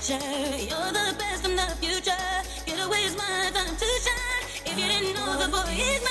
picture. You're the best in the future. Get away it's my time to shine. If you didn't know, the boy is mine.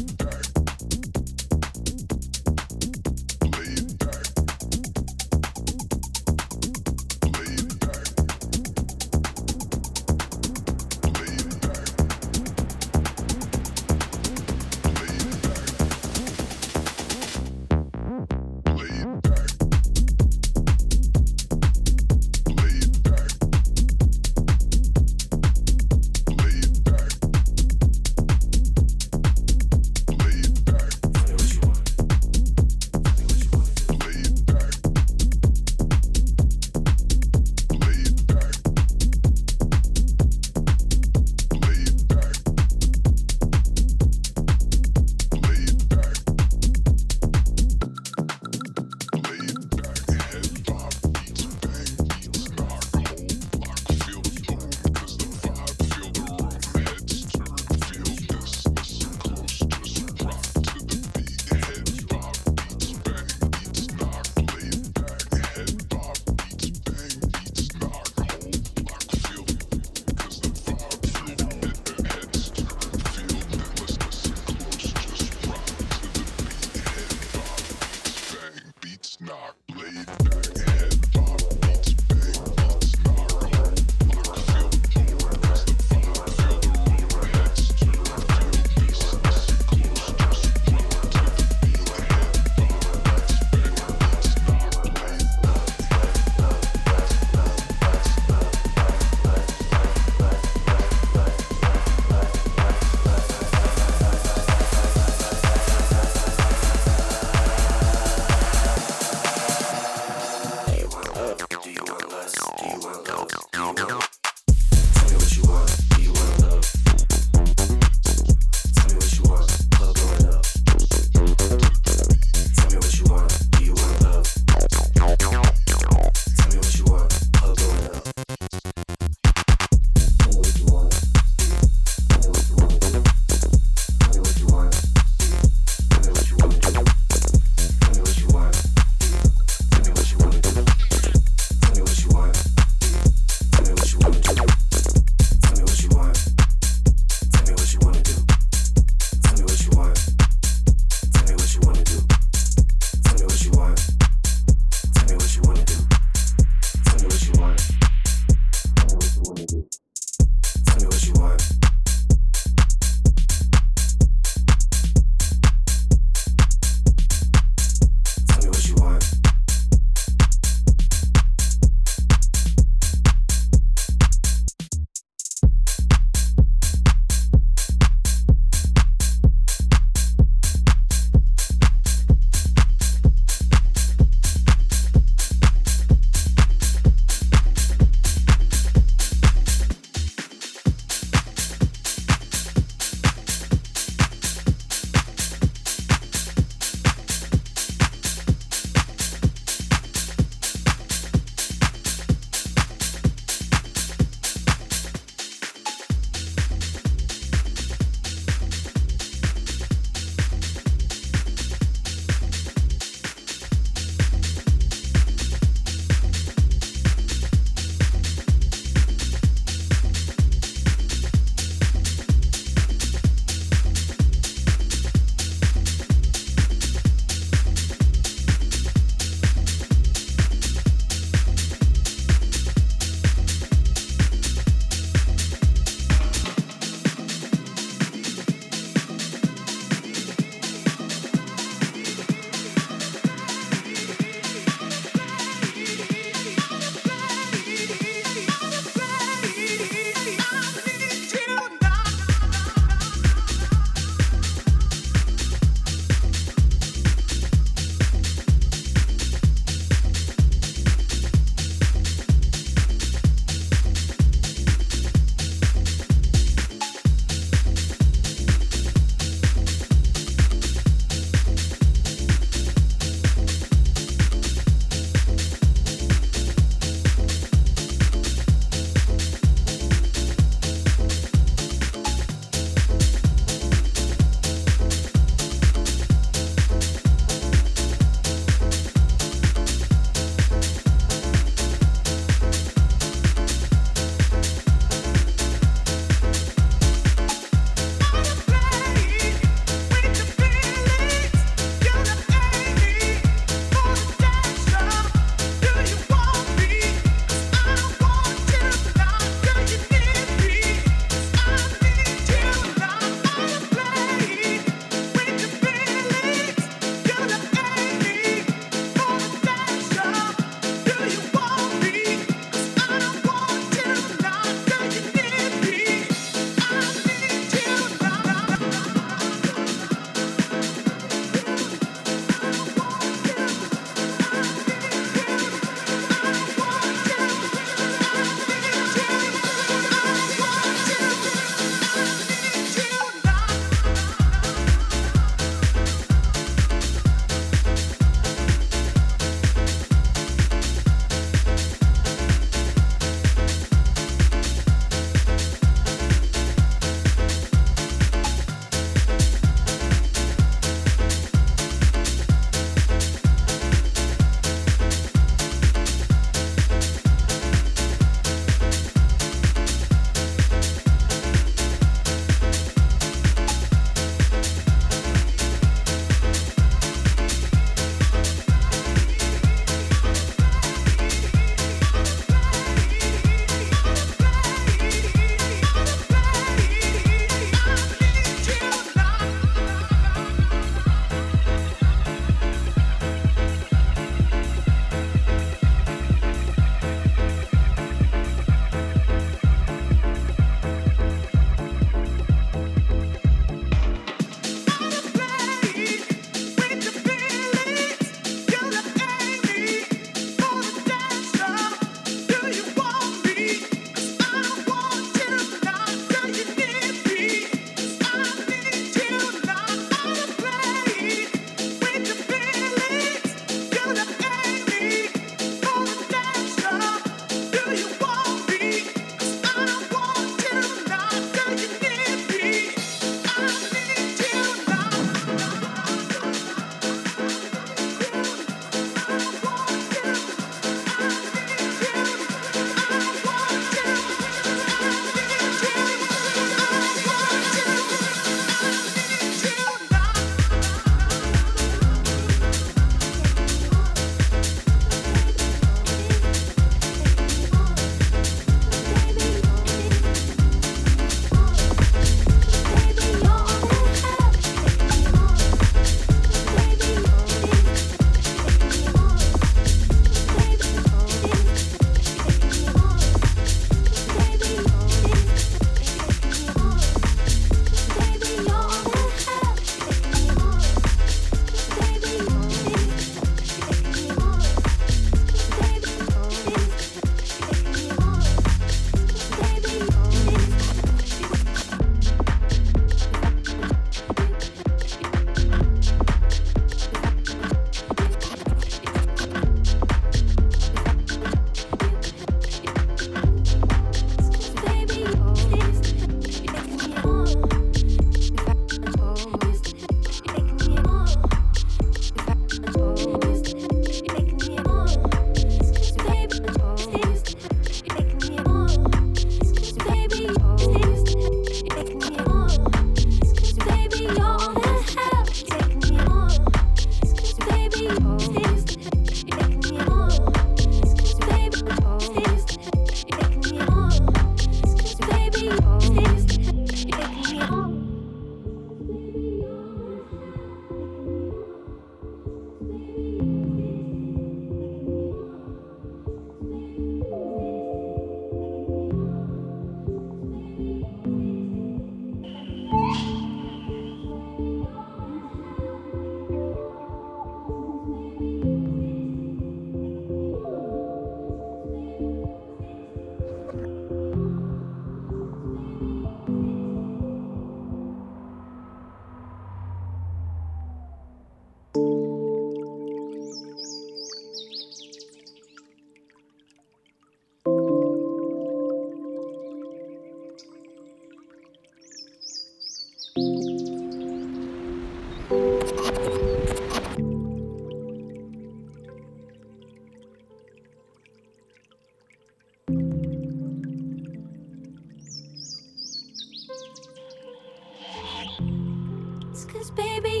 Baby,